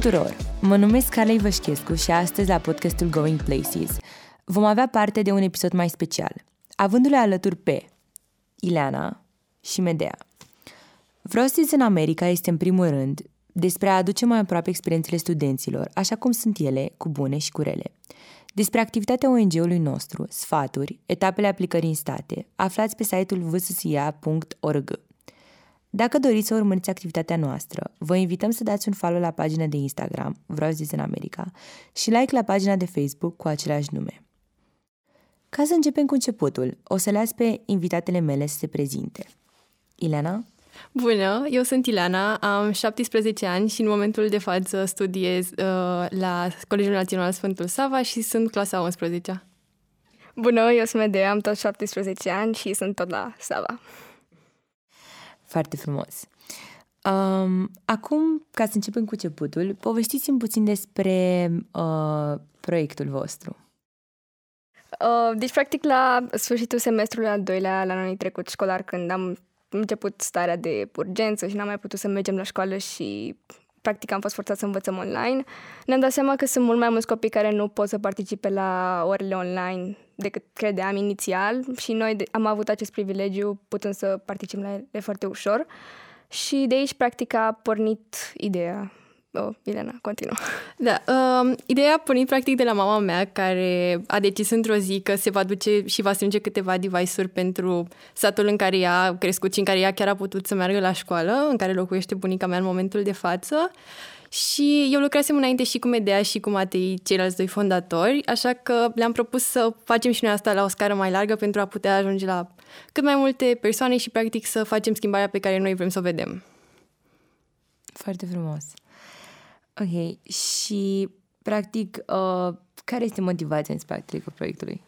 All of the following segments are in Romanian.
tuturor! Mă numesc Carlei Vășchescu și astăzi la podcastul Going Places vom avea parte de un episod mai special, avându-le alături pe Ileana și Medea. Frosties în America este în primul rând despre a aduce mai aproape experiențele studenților, așa cum sunt ele, cu bune și cu rele. Despre activitatea ONG-ului nostru, sfaturi, etapele aplicării în state, aflați pe site-ul vssia.org. Dacă doriți să urmăriți activitatea noastră, vă invităm să dați un follow la pagina de Instagram, Vreau zis în America, și like la pagina de Facebook cu același nume. Ca să începem cu începutul, o să las pe invitatele mele să se prezinte. Ileana? Bună, eu sunt Ileana, am 17 ani și în momentul de față studiez uh, la Colegiul Național Sfântul Sava și sunt clasa 11 Bună, eu sunt Medea, am tot 17 ani și sunt tot la Sava. Foarte frumos. Um, acum, ca să începem cu începutul, povestiți-mi puțin despre uh, proiectul vostru. Uh, deci, practic, la sfârșitul semestrului al doilea, la anul trecut școlar, când am început starea de urgență și n-am mai putut să mergem la școală și practic am fost forțat să învățăm online, ne-am dat seama că sunt mult mai mulți copii care nu pot să participe la orele online decât credeam inițial și noi am avut acest privilegiu putând să participăm la ele foarte ușor. Și de aici, practic, a pornit ideea Oh, Elena, continuă. Da, uh, ideea a pornit practic de la mama mea, care a decis într-o zi că se va duce și va strânge câteva device-uri pentru satul în care ea a crescut și în care ea chiar a putut să meargă la școală, în care locuiește bunica mea în momentul de față. Și eu lucrasem înainte și cu Medea și cu Matei, ceilalți doi fondatori, așa că le-am propus să facem și noi asta la o scară mai largă pentru a putea ajunge la cât mai multe persoane și practic să facem schimbarea pe care noi vrem să o vedem. Foarte frumos. Ok, și practic, uh, care este motivația în spatele proiectului?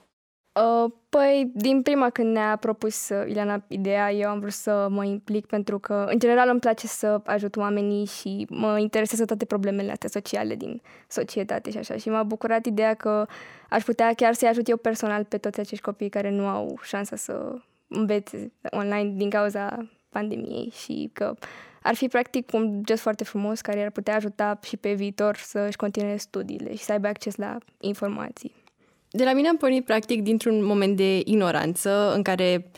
Uh, păi, din prima când ne-a propus uh, Ileana ideea, eu am vrut să mă implic pentru că, în general, îmi place să ajut oamenii și mă interesează toate problemele astea sociale din societate și așa. Și m-a bucurat ideea că aș putea chiar să-i ajut eu personal pe toți acești copii care nu au șansa să învețe online din cauza pandemiei și că ar fi practic un gest foarte frumos care ar putea ajuta și pe viitor să-și continue studiile și să aibă acces la informații. De la mine am pornit practic dintr-un moment de ignoranță în care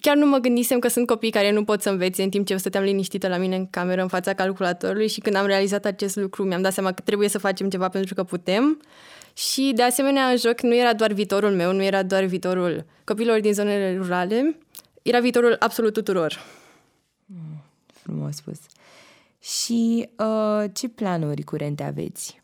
chiar nu mă gândisem că sunt copii care nu pot să învețe în timp ce eu stăteam liniștită la mine în cameră în fața calculatorului și când am realizat acest lucru mi-am dat seama că trebuie să facem ceva pentru că putem și de asemenea în joc nu era doar viitorul meu, nu era doar viitorul copilor din zonele rurale, era viitorul absolut tuturor. Mm, frumos spus. Și uh, ce planuri curente aveți?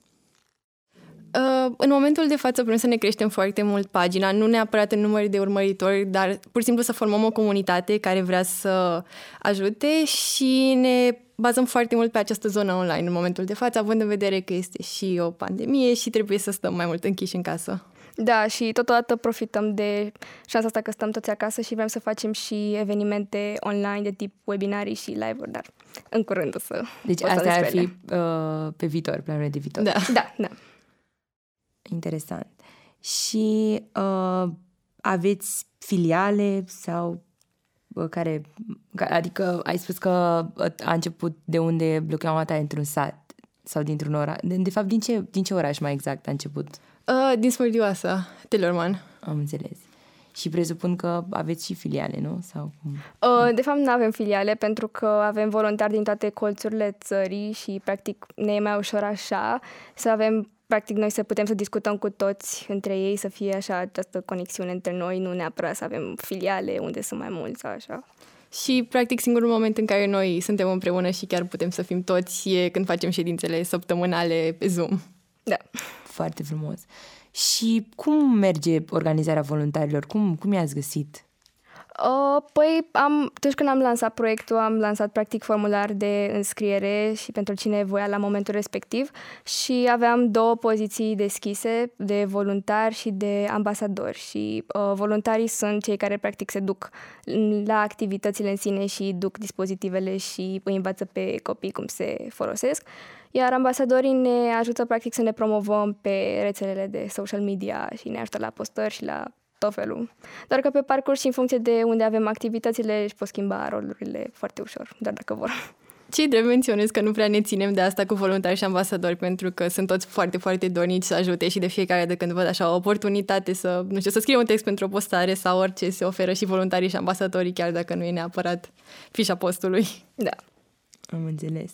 Uh, în momentul de față vrem să ne creștem foarte mult pagina, nu neapărat în număr de urmăritori, dar pur și simplu să formăm o comunitate care vrea să ajute și ne bazăm foarte mult pe această zonă online în momentul de față, având în vedere că este și o pandemie și trebuie să stăm mai mult închiși în casă. Da, și totodată profităm de șansa asta că stăm toți acasă și vrem să facem și evenimente online de tip webinarii și live-uri, dar în curând o să Deci asta ar fi uh, pe viitor, planurile de viitor. Da, da, da. Interesant. Și uh, aveți filiale sau uh, care, adică ai spus că a început de unde blocheam ta într-un sat sau dintr-un oraș. De, de fapt, din ce, din ce oraș mai exact a început? Uh, din Smărdioasa, Telorman. Am înțeles. Și presupun că aveți și filiale, nu? Sau cum? Uh, de fapt, nu avem filiale pentru că avem voluntari din toate colțurile țării și, practic, ne e mai ușor așa să avem practic noi să putem să discutăm cu toți între ei, să fie așa această conexiune între noi, nu neapărat să avem filiale unde sunt mai mulți sau așa. Și, practic, singurul moment în care noi suntem împreună și chiar putem să fim toți e când facem ședințele săptămânale pe Zoom. Da. Foarte frumos. Și cum merge organizarea voluntarilor? Cum, cum i-ați găsit? Uh, păi, am, atunci când am lansat proiectul, am lansat practic formular de înscriere și pentru cine voia la momentul respectiv și aveam două poziții deschise de voluntari și de ambasadori și uh, voluntarii sunt cei care practic se duc la activitățile în sine și duc dispozitivele și îi învață pe copii cum se folosesc iar ambasadorii ne ajută practic să ne promovăm pe rețelele de social media și ne ajută la postări și la tot felul. Doar că pe parcurs și în funcție de unde avem activitățile își pot schimba rolurile foarte ușor, doar dacă vor. ce drept menționez că nu prea ne ținem de asta cu voluntari și ambasadori pentru că sunt toți foarte, foarte dornici să ajute și de fiecare de când văd așa o oportunitate să, nu știu, să scrie un text pentru o postare sau orice se oferă și voluntarii și ambasadorii chiar dacă nu e neapărat fișa postului. Da. Am înțeles.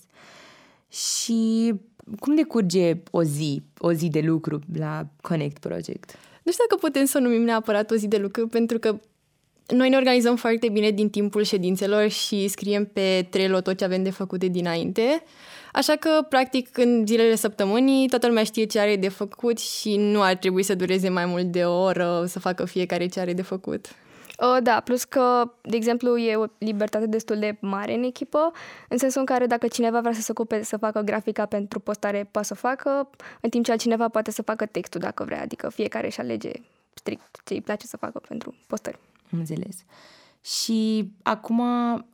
Și cum decurge o zi, o zi de lucru la Connect Project? Nu știu dacă putem să o numim neapărat o zi de lucru, pentru că noi ne organizăm foarte bine din timpul ședințelor și scriem pe Trello tot ce avem de făcut de dinainte. Așa că, practic, în zilele săptămânii, toată lumea știe ce are de făcut și nu ar trebui să dureze mai mult de o oră să facă fiecare ce are de făcut. Uh, da, plus că, de exemplu, e o libertate destul de mare în echipă, în sensul în care dacă cineva vrea să se ocupe să facă grafica pentru postare, poate să o facă, în timp ce altcineva poate să facă textul dacă vrea, adică fiecare își alege strict ce îi place să facă pentru postări. Am înțeles. Și acum,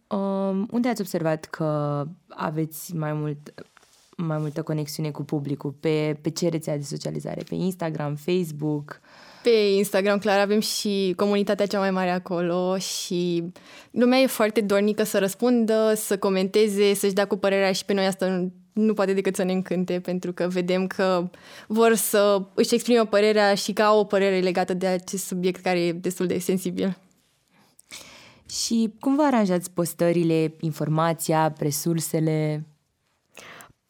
um, unde ați observat că aveți mai mult mai multă conexiune cu publicul? Pe, pe ce rețea de socializare? Pe Instagram, Facebook? Pe Instagram, clar, avem și comunitatea cea mai mare acolo și lumea e foarte dornică să răspundă, să comenteze, să-și dea cu părerea și pe noi asta nu, nu poate decât să ne încânte, pentru că vedem că vor să își exprime părerea și că au o părere legată de acest subiect care e destul de sensibil. Și cum vă aranjați postările, informația, resursele?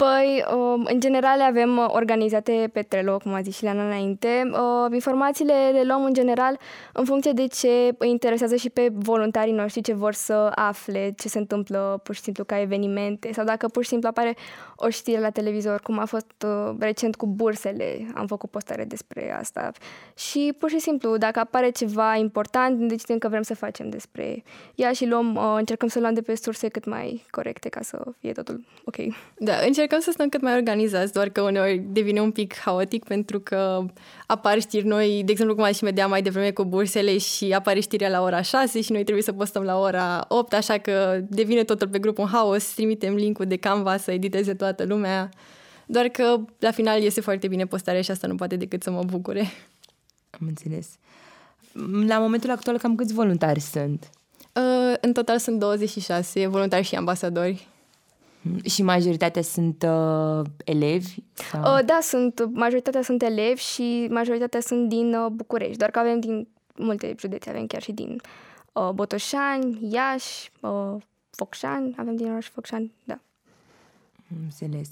Păi, uh, în general le avem uh, organizate pe Trello, cum a zis și Leana înainte. Uh, informațiile le luăm în general în funcție de ce îi interesează și pe voluntarii noștri, ce vor să afle, ce se întâmplă pur și simplu ca evenimente sau dacă pur și simplu apare o știre la televizor, cum a fost recent cu bursele, am făcut postare despre asta. Și pur și simplu, dacă apare ceva important, decidem că vrem să facem despre ea și luăm, încercăm să luăm de pe surse cât mai corecte ca să fie totul ok. Da, încerc încercăm să stăm cât mai organizați, doar că uneori devine un pic haotic pentru că apar știri noi, de exemplu cum ai și media mai devreme cu bursele și apare știrea la ora 6 și noi trebuie să postăm la ora 8, așa că devine totul pe grup un haos, trimitem linkul de Canva să editeze toată lumea, doar că la final iese foarte bine postarea și asta nu poate decât să mă bucure. Am înțeles. La momentul actual cam câți voluntari sunt? Uh, în total sunt 26 voluntari și ambasadori. Și majoritatea sunt uh, elevi? Sau? Uh, da, sunt, majoritatea sunt elevi și majoritatea sunt din uh, București, doar că avem din multe județe, avem chiar și din uh, Botoșani, Iași, uh, Focșani, avem din oraș Focșani, da. Înțeles.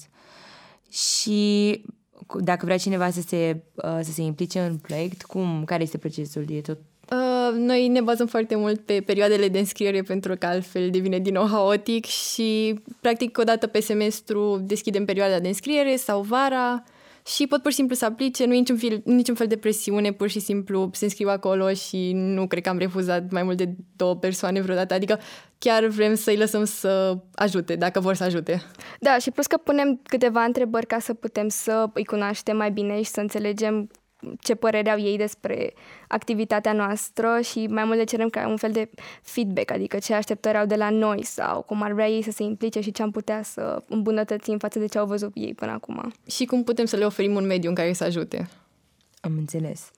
Și dacă vrea cineva să se, uh, să se implice în proiect, cum, care este procesul? E tot Uh, noi ne bazăm foarte mult pe perioadele de înscriere pentru că altfel devine din nou haotic și practic o dată pe semestru deschidem perioada de înscriere sau vara și pot pur și simplu să aplice, nu e niciun fel, niciun fel de presiune, pur și simplu se înscriu acolo și nu cred că am refuzat mai mult de două persoane vreodată, adică chiar vrem să-i lăsăm să ajute, dacă vor să ajute. Da, și plus că punem câteva întrebări ca să putem să îi cunoaștem mai bine și să înțelegem ce părere au ei despre activitatea noastră și mai mult le cerem ca un fel de feedback, adică ce așteptări au de la noi sau cum ar vrea ei să se implice și ce am putea să îmbunătățim față de ce au văzut ei până acum. Și cum putem să le oferim un mediu în care să ajute. Am înțeles.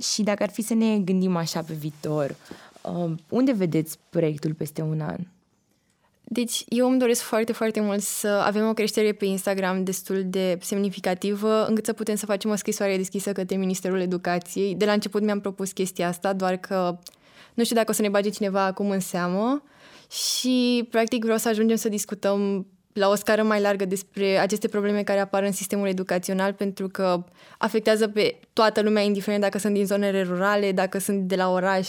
Și dacă ar fi să ne gândim așa pe viitor, uh, unde vedeți proiectul peste un an? Deci eu îmi doresc foarte, foarte mult să avem o creștere pe Instagram destul de semnificativă, încât să putem să facem o scrisoare deschisă către Ministerul Educației. De la început mi-am propus chestia asta, doar că nu știu dacă o să ne bage cineva acum în seamă și practic vreau să ajungem să discutăm la o scară mai largă despre aceste probleme care apar în sistemul educațional pentru că afectează pe toată lumea, indiferent dacă sunt din zonele rurale, dacă sunt de la oraș,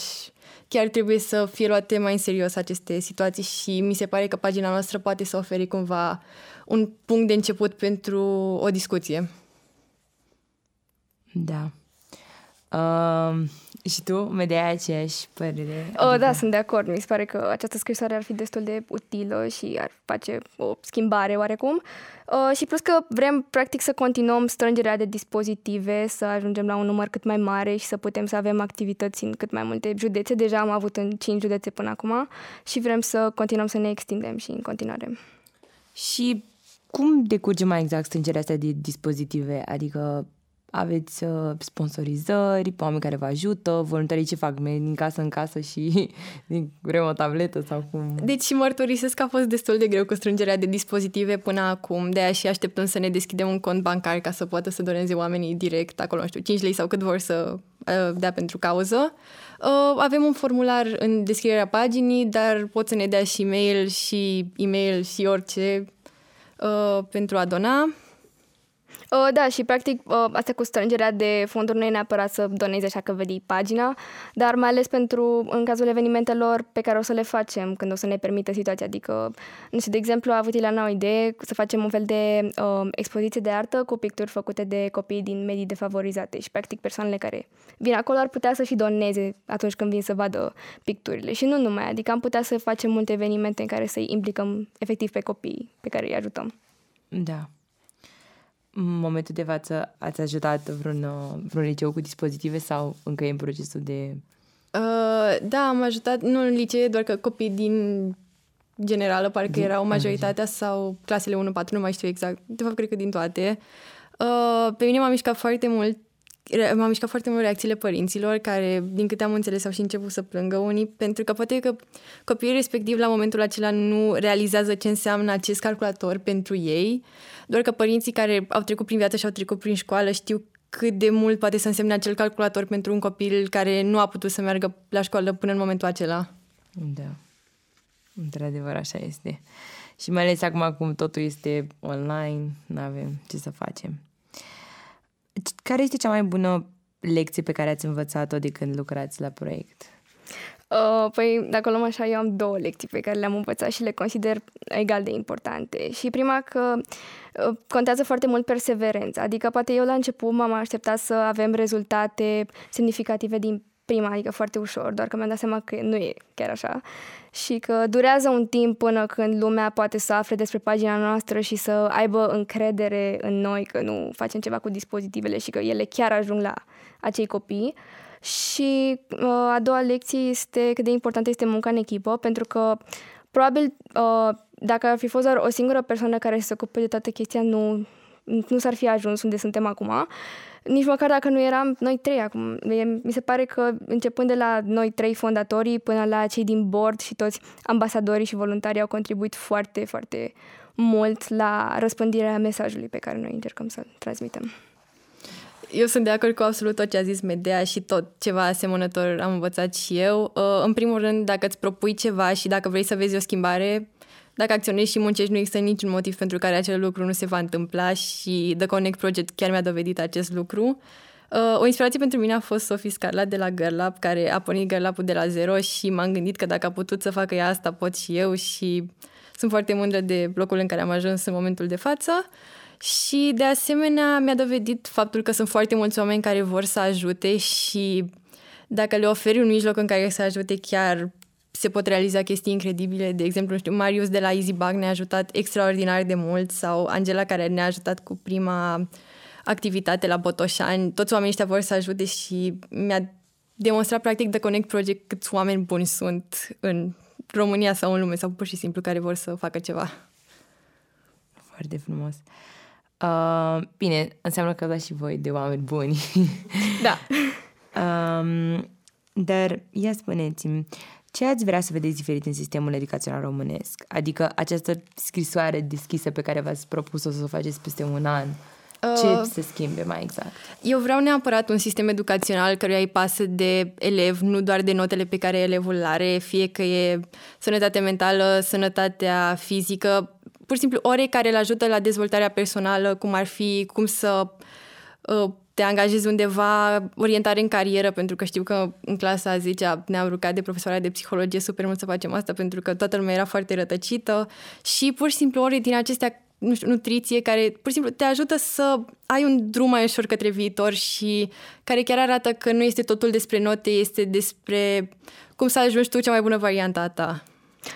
chiar trebuie să fie luate mai în serios aceste situații și mi se pare că pagina noastră poate să ofere cumva un punct de început pentru o discuție. Da. Uh, și tu, Medea, aceeași părere? Oh, adică... Da, sunt de acord. Mi se pare că această scrisoare ar fi destul de utilă și ar face o schimbare oarecum. Uh, și plus că vrem, practic, să continuăm strângerea de dispozitive, să ajungem la un număr cât mai mare și să putem să avem activități în cât mai multe județe. Deja am avut în 5 județe până acum și vrem să continuăm să ne extindem și în continuare. Și cum decurge mai exact strângerea asta de dispozitive? Adică aveți uh, sponsorizări, oameni care vă ajută, voluntarii ce fac, merg din casă în casă și din vrem o tabletă sau cum? Deci mărturisesc că a fost destul de greu cu strângerea de dispozitive până acum, de aia și așteptăm să ne deschidem un cont bancar ca să poată să doneze oamenii direct acolo, nu știu, 5 lei sau cât vor să uh, dea pentru cauză. Uh, avem un formular în descrierea paginii, dar pot să ne dea și mail și e-mail și orice uh, pentru a dona. Uh, da, și practic uh, asta cu strângerea de fonduri nu e neapărat să donezi așa că vedi pagina, dar mai ales pentru în cazul evenimentelor pe care o să le facem când o să ne permită situația. Adică, nu știu, de exemplu, a avut Ileana o idee să facem un fel de uh, expoziție de artă cu picturi făcute de copii din medii defavorizate și practic persoanele care vin acolo ar putea să și doneze atunci când vin să vadă picturile. Și nu numai, adică am putea să facem multe evenimente în care să-i implicăm efectiv pe copii pe care îi ajutăm. Da în momentul de față ați ajutat vreun, uh, vreun liceu cu dispozitive sau încă e în procesul de... Uh, da, am ajutat, nu în licee, doar că copii din generală, parcă din... erau majoritatea sau clasele 1-4, nu mai știu exact. De fapt, cred că din toate. Uh, pe mine m-a mișcat foarte mult m-a mișcat foarte mult reacțiile părinților care, din câte am înțeles, au și început să plângă unii, pentru că poate că copiii respectiv la momentul acela nu realizează ce înseamnă acest calculator pentru ei, doar că părinții care au trecut prin viață și au trecut prin școală știu cât de mult poate să însemne acel calculator pentru un copil care nu a putut să meargă la școală până în momentul acela. Da. Într-adevăr, așa este. Și mai ales acum cum totul este online, nu avem ce să facem. Care este cea mai bună lecție pe care ați învățat-o de când lucrați la proiect? Uh, păi, dacă o luăm așa, eu am două lecții pe care le-am învățat și le consider egal de importante. Și prima că uh, contează foarte mult perseverența. Adică poate eu la început m-am așteptat să avem rezultate semnificative din prima, adică foarte ușor, doar că mi-am dat seama că nu e chiar așa și că durează un timp până când lumea poate să afle despre pagina noastră și să aibă încredere în noi că nu facem ceva cu dispozitivele și că ele chiar ajung la acei copii. Și uh, a doua lecție este cât de importantă este munca în echipă, pentru că probabil uh, dacă ar fi fost doar o singură persoană care să se ocupe de toată chestia, nu, nu s-ar fi ajuns unde suntem acum nici măcar dacă nu eram noi trei acum. Mi se pare că începând de la noi trei fondatorii până la cei din board și toți ambasadorii și voluntarii au contribuit foarte, foarte mult la răspândirea mesajului pe care noi încercăm să-l transmitem. Eu sunt de acord cu absolut tot ce a zis Medea și tot ceva asemănător am învățat și eu. Uh, în primul rând, dacă îți propui ceva și dacă vrei să vezi o schimbare, dacă acționezi și muncești, nu există niciun motiv pentru care acel lucru nu se va întâmpla și The Connect Project chiar mi-a dovedit acest lucru. Uh, o inspirație pentru mine a fost Sophie Scarlat de la Girl Up, care a pornit Girl Up-ul de la zero și m-am gândit că dacă a putut să facă ea asta, pot și eu și sunt foarte mândră de locul în care am ajuns în momentul de față. Și de asemenea mi-a dovedit faptul că sunt foarte mulți oameni care vor să ajute și dacă le oferi un mijloc în care să ajute chiar se pot realiza chestii incredibile. De exemplu, știu, Marius de la EasyBug ne-a ajutat extraordinar de mult sau Angela care ne-a ajutat cu prima activitate la Botoșani. Toți oamenii ăștia vor să ajute și mi-a demonstrat practic The Connect Project câți oameni buni sunt în România sau în lume sau pur și simplu care vor să facă ceva. Foarte frumos. Uh, bine, înseamnă că dați și voi de oameni buni. Da. um, dar ia spuneți-mi, ce ați vrea să vedeți diferit în sistemul educațional românesc? Adică această scrisoare deschisă pe care v-ați propus-o să o faceți peste un an, ce uh, se schimbe mai exact? Eu vreau neapărat un sistem educațional căruia îi pasă de elev, nu doar de notele pe care elevul le are, fie că e sănătate mentală, sănătatea fizică, pur și simplu ore care îl ajută la dezvoltarea personală, cum ar fi cum să uh, te angajezi undeva, orientare în carieră, pentru că știu că în clasa 10 ne-am rugat de profesoara de psihologie super mult să facem asta, pentru că toată lumea era foarte rătăcită și pur și simplu ore din acestea nu știu, nutriție, care pur și simplu te ajută să ai un drum mai ușor către viitor și care chiar arată că nu este totul despre note, este despre cum să ajungi tu cea mai bună variantă a ta.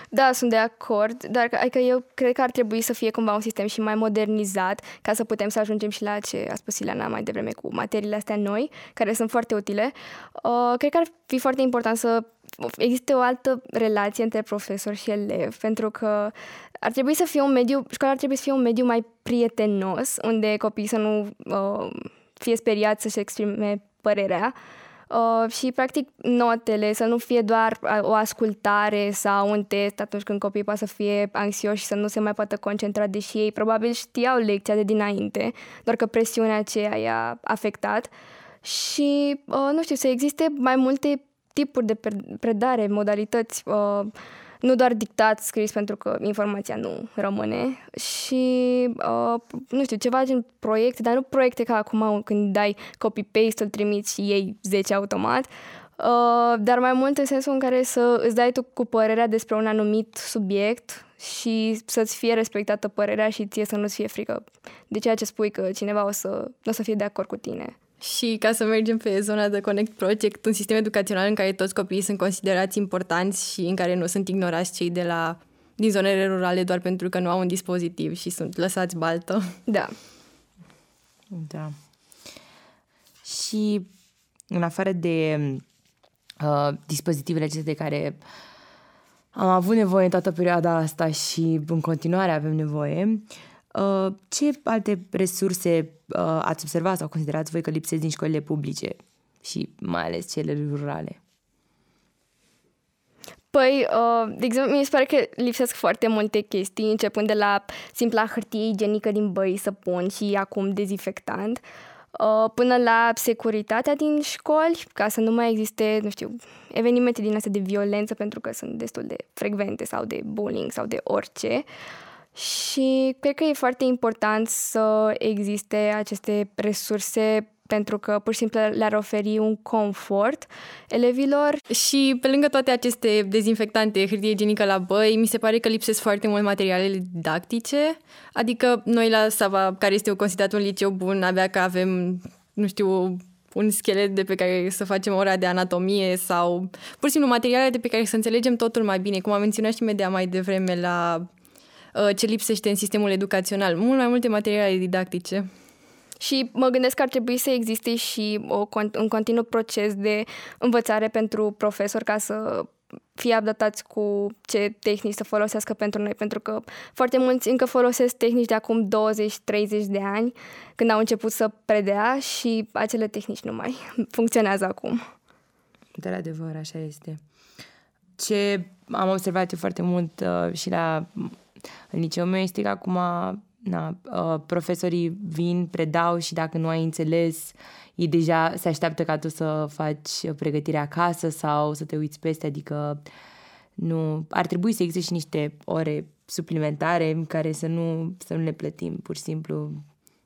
Da, sunt de acord, dar adică eu cred că ar trebui să fie cumva un sistem și mai modernizat ca să putem să ajungem și la ce a spus Ileana mai devreme cu materiile astea noi, care sunt foarte utile. Uh, cred că ar fi foarte important să existe o altă relație între profesor și elev, pentru că ar trebui să fie un mediu, școala ar trebui să fie un mediu mai prietenos, unde copiii să nu uh, fie speriat să-și exprime părerea. Uh, și, practic, notele să nu fie doar uh, o ascultare sau un test atunci când copiii poate să fie anxioși și să nu se mai poată concentra, deși ei probabil știau lecția de dinainte, doar că presiunea aceea i-a afectat. Și, uh, nu știu, să existe mai multe tipuri de predare, modalități, uh, nu doar dictat scris pentru că informația nu rămâne și, uh, nu știu, ceva gen proiecte, dar nu proiecte ca acum când dai copy-paste, îl trimiți și iei 10 automat, uh, dar mai mult în sensul în care să îți dai tu cu părerea despre un anumit subiect și să-ți fie respectată părerea și ție să nu-ți fie frică de ceea ce spui că cineva o să, nu o să fie de acord cu tine. Și ca să mergem pe zona de Connect Project, un sistem educațional în care toți copiii sunt considerați importanți și în care nu sunt ignorați cei de la din zonele rurale doar pentru că nu au un dispozitiv și sunt lăsați baltă. Da. Da. Și în afară de uh, dispozitivele acestea de care am avut nevoie în toată perioada asta și în continuare avem nevoie, uh, ce alte resurse uh, ați observat sau considerați voi că lipsesc din școlile publice și mai ales cele rurale? Păi, uh, de exemplu, mi se pare că lipsesc foarte multe chestii, începând de la simpla hârtie igienică din băi, săpun și acum dezinfectant, uh, până la securitatea din școli, ca să nu mai existe, nu știu, evenimente din astea de violență, pentru că sunt destul de frecvente, sau de bullying, sau de orice. Și cred că e foarte important să existe aceste resurse pentru că pur și simplu le-ar oferi un confort elevilor. Și pe lângă toate aceste dezinfectante, hârtie igienică la băi, mi se pare că lipsesc foarte mult materialele didactice. Adică noi la Sava, care este considerat un liceu bun, abia că avem, nu știu, un schelet de pe care să facem ora de anatomie sau pur și simplu materiale de pe care să înțelegem totul mai bine, cum am menționat și media mai devreme la uh, ce lipsește în sistemul educațional. Mult mai multe materiale didactice. Și mă gândesc că ar trebui să existe și o, un continuu proces de învățare pentru profesori ca să fie adaptați cu ce tehnici să folosească pentru noi, pentru că foarte mulți încă folosesc tehnici de acum 20-30 de ani, când au început să predea și acele tehnici nu mai funcționează acum. De la adevăr, așa este. Ce am observat eu foarte mult uh, și la în liceul meu este că acum na, uh, profesorii vin, predau și dacă nu ai înțeles, ei deja se așteaptă ca tu să faci pregătirea acasă sau să te uiți peste, adică nu, ar trebui să existe și niște ore suplimentare în care să nu, să nu le plătim, pur și simplu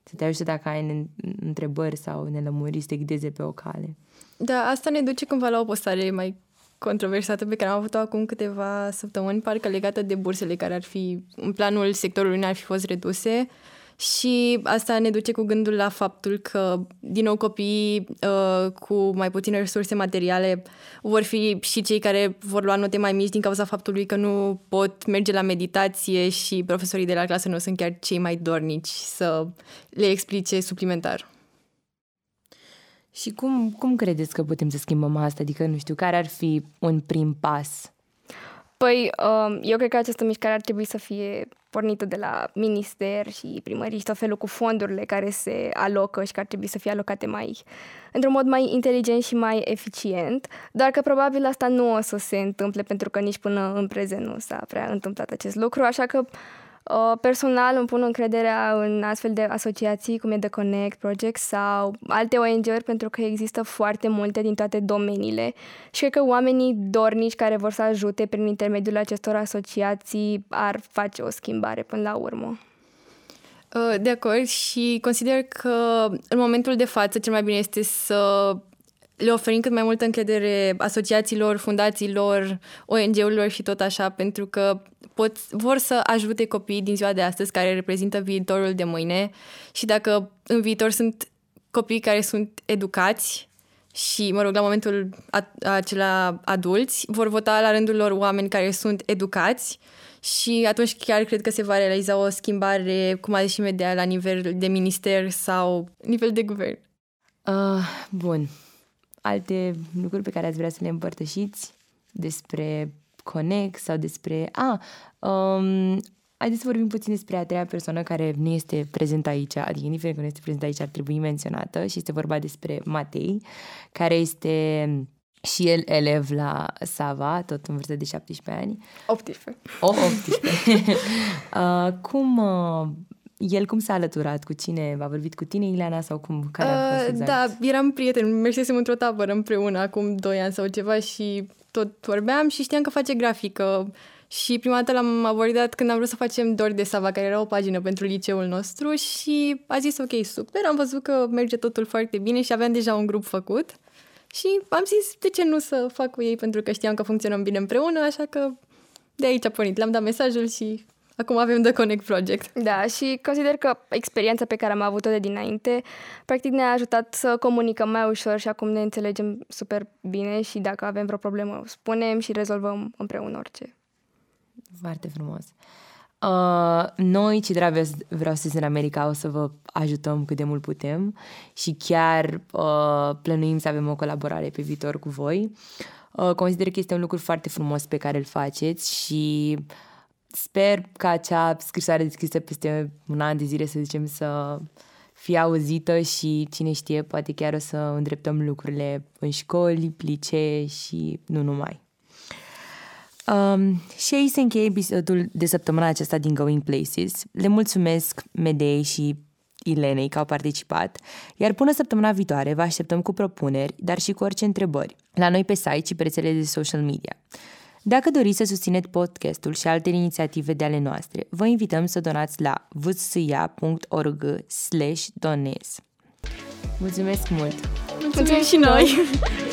să te ajute dacă ai întrebări sau nelămuriri, să te ghideze pe o cale. Da, asta ne duce cumva la o postare mai controversată pe care am avut-o acum câteva săptămâni, parcă legată de bursele care ar fi, în planul sectorului ar fi fost reduse. Și asta ne duce cu gândul la faptul că, din nou, copiii uh, cu mai puține resurse materiale vor fi și cei care vor lua note mai mici din cauza faptului că nu pot merge la meditație și profesorii de la clasă nu sunt chiar cei mai dornici să le explice suplimentar. Și cum, cum credeți că putem să schimbăm asta? Adică, nu știu, care ar fi un prim pas? Păi, um, eu cred că această mișcare ar trebui să fie pornită de la minister și primării și tot felul cu fondurile care se alocă și care ar trebui să fie alocate mai, într-un mod mai inteligent și mai eficient, doar că probabil asta nu o să se întâmple pentru că nici până în prezent nu s-a prea întâmplat acest lucru, așa că Personal îmi pun încrederea în astfel de asociații cum e The Connect Project sau alte ONG-uri pentru că există foarte multe din toate domeniile și cred că oamenii dornici care vor să ajute prin intermediul acestor asociații ar face o schimbare până la urmă. Uh, de acord și consider că în momentul de față cel mai bine este să le oferim cât mai multă încredere asociațiilor, fundațiilor, ONG-urilor și tot așa, pentru că pot, vor să ajute copiii din ziua de astăzi care reprezintă viitorul de mâine și dacă în viitor sunt copii care sunt educați și, mă rog, la momentul acela adulți, vor vota la rândul lor oameni care sunt educați și atunci chiar cred că se va realiza o schimbare, cum a zis și media, la nivel de minister sau nivel de guvern. Uh, bun. Alte lucruri pe care ați vrea să le împărtășiți despre Connect sau despre... A, um, haideți să vorbim puțin despre a treia persoană care nu este prezentă aici, adică indiferent că nu este prezentă aici, ar trebui menționată și este vorba despre Matei, care este și el elev la Sava, tot în vârstă de 17 ani. 18. O, 18. uh, cum uh, el cum s-a alăturat? Cu cine? A vorbit cu tine, Ileana, sau cum? Care a fost Uh, exact? Da, eram prieteni, mersesem într-o tabără împreună acum 2 ani sau ceva și tot vorbeam și știam că face grafică. Și prima dată l-am abordat când am vrut să facem Dori de Sava, care era o pagină pentru liceul nostru și a zis ok, super, am văzut că merge totul foarte bine și aveam deja un grup făcut. Și am zis, de ce nu să fac cu ei, pentru că știam că funcționăm bine împreună, așa că de aici a pornit. Le-am dat mesajul și acum avem The Connect Project. Da, și consider că experiența pe care am avut-o de dinainte, practic ne-a ajutat să comunicăm mai ușor și acum ne înțelegem super bine și dacă avem vreo problemă, spunem și rezolvăm împreună orice. Foarte frumos. Uh, noi, ce dragi vreau să în America, o să vă ajutăm cât de mult putem și chiar uh, plănuim să avem o colaborare pe viitor cu voi. Uh, consider că este un lucru foarte frumos pe care îl faceți și sper ca acea scrisoare deschisă peste un an de zile, să zicem, să fie auzită și cine știe, poate chiar o să îndreptăm lucrurile în școli, licee și nu numai. Um, și aici se încheie episodul de săptămâna aceasta din Going Places. Le mulțumesc Medei și Ilenei că au participat, iar până săptămâna viitoare vă așteptăm cu propuneri, dar și cu orice întrebări, la noi pe site și pe rețelele de social media. Dacă doriți să susțineți podcastul și alte inițiative de ale noastre, vă invităm să donați la vsia.org slash donez. Mulțumesc mult! Mulțumim și noi!